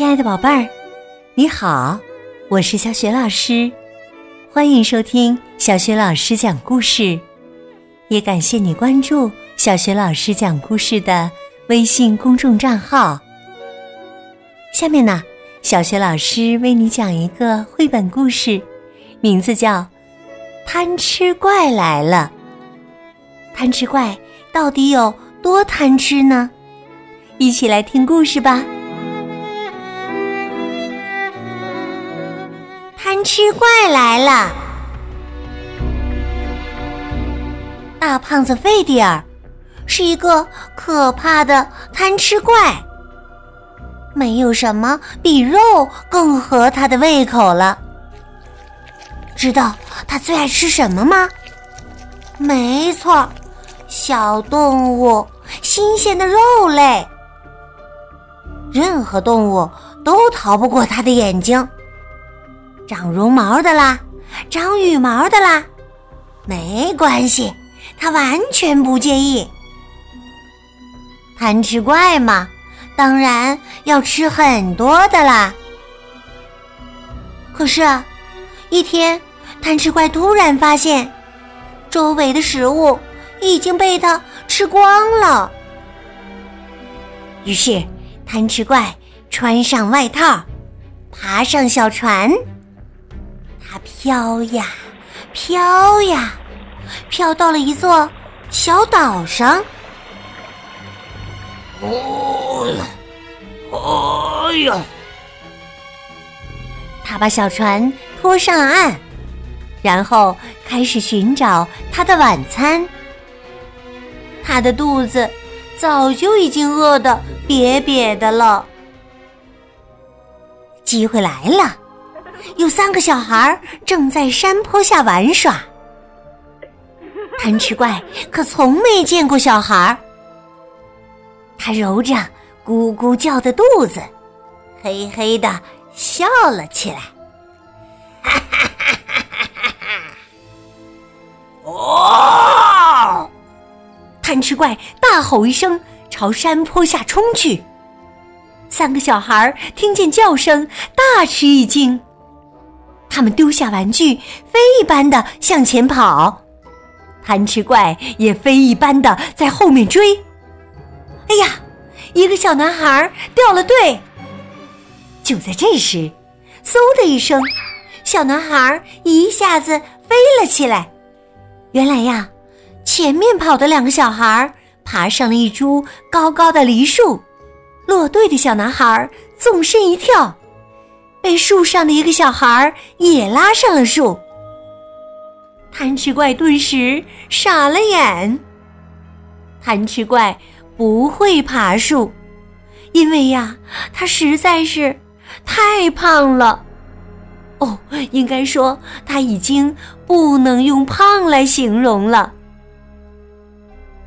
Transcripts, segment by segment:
亲爱的宝贝儿，你好，我是小雪老师，欢迎收听小雪老师讲故事，也感谢你关注小雪老师讲故事的微信公众账号。下面呢，小雪老师为你讲一个绘本故事，名字叫《贪吃怪来了》。贪吃怪到底有多贪吃呢？一起来听故事吧。贪吃怪来了！大胖子费迪尔是一个可怕的贪吃怪，没有什么比肉更合他的胃口了。知道他最爱吃什么吗？没错，小动物，新鲜的肉类。任何动物都逃不过他的眼睛。长绒毛的啦，长羽毛的啦，没关系，他完全不介意。贪吃怪嘛，当然要吃很多的啦。可是，一天，贪吃怪突然发现，周围的食物已经被他吃光了。于是，贪吃怪穿上外套，爬上小船。它飘呀，飘呀，飘到了一座小岛上。哦，哎呀！他把小船拖上了岸，然后开始寻找他的晚餐。他的肚子早就已经饿得瘪瘪的了。机会来了。有三个小孩正在山坡下玩耍。贪吃怪可从没见过小孩，他揉着咕咕叫的肚子，嘿嘿的笑了起来。哦！贪吃怪大吼一声，朝山坡下冲去。三个小孩听见叫声，大吃一惊。他们丢下玩具，飞一般的向前跑，贪吃怪也飞一般的在后面追。哎呀，一个小男孩掉了队。就在这时，嗖的一声，小男孩一下子飞了起来。原来呀，前面跑的两个小孩爬上了一株高高的梨树，落队的小男孩纵身一跳。被树上的一个小孩也拉上了树，贪吃怪顿时傻了眼。贪吃怪不会爬树，因为呀，他实在是太胖了。哦，应该说他已经不能用胖来形容了。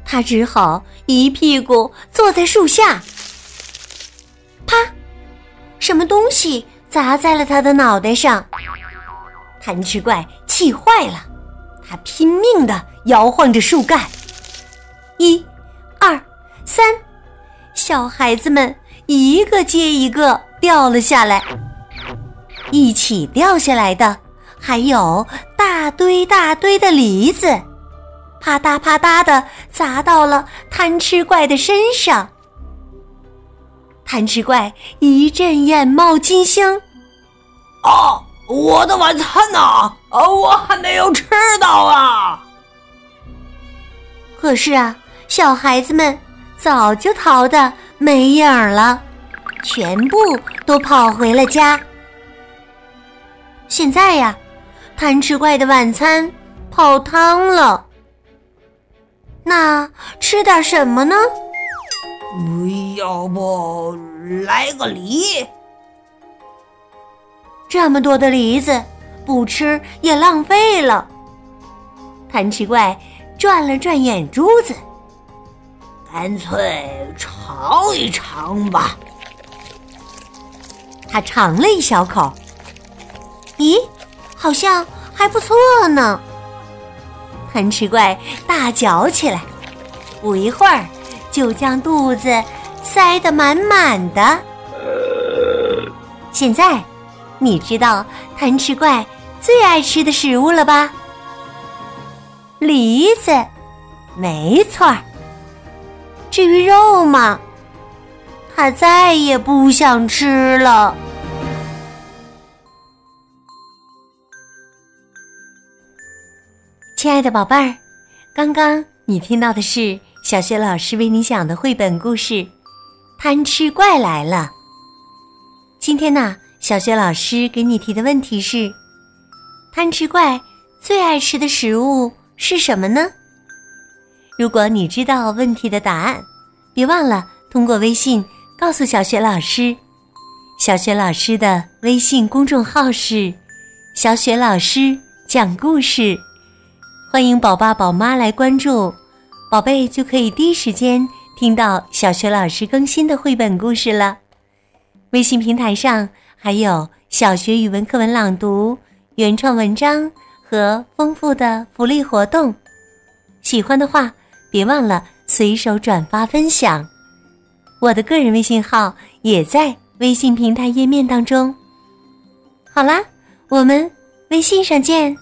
他只好一屁股坐在树下，啪，什么东西？砸在了他的脑袋上，贪吃怪气坏了，他拼命的摇晃着树干，一、二、三，小孩子们一个接一个掉了下来，一起掉下来的还有大堆大堆的梨子，啪嗒啪嗒的砸到了贪吃怪的身上。贪吃怪一阵眼冒金星，啊！我的晚餐呢？啊，我还没有吃到啊！可是啊，小孩子们早就逃得没影儿了，全部都跑回了家。现在呀，贪吃怪的晚餐泡汤了，那吃点什么呢？要不来个梨？这么多的梨子，不吃也浪费了。贪吃怪转了转眼珠子，干脆尝一尝吧。他尝了一小口，咦，好像还不错呢。贪吃怪大嚼起来，不一会儿就将肚子。塞得满满的，现在，你知道贪吃怪最爱吃的食物了吧？梨子，没错儿。至于肉嘛，他再也不想吃了。亲爱的宝贝儿，刚刚你听到的是小学老师为你讲的绘本故事《贪吃怪来了》。今天呢，小学老师给你提的问题是：贪吃怪最爱吃的食物是什么呢？如果你知道问题的答案，别忘了通过微信告诉小雪老师。小雪老师的微信公众号是“小雪老师讲故事”，欢迎宝爸宝妈来关注，宝贝就可以第一时间听到小学老师更新的绘本故事了。微信平台上还有小学语文课文朗读、原创文章和丰富的福利活动，喜欢的话别忘了随手转发分享。我的个人微信号也在微信平台页面当中。好啦，我们微信上见。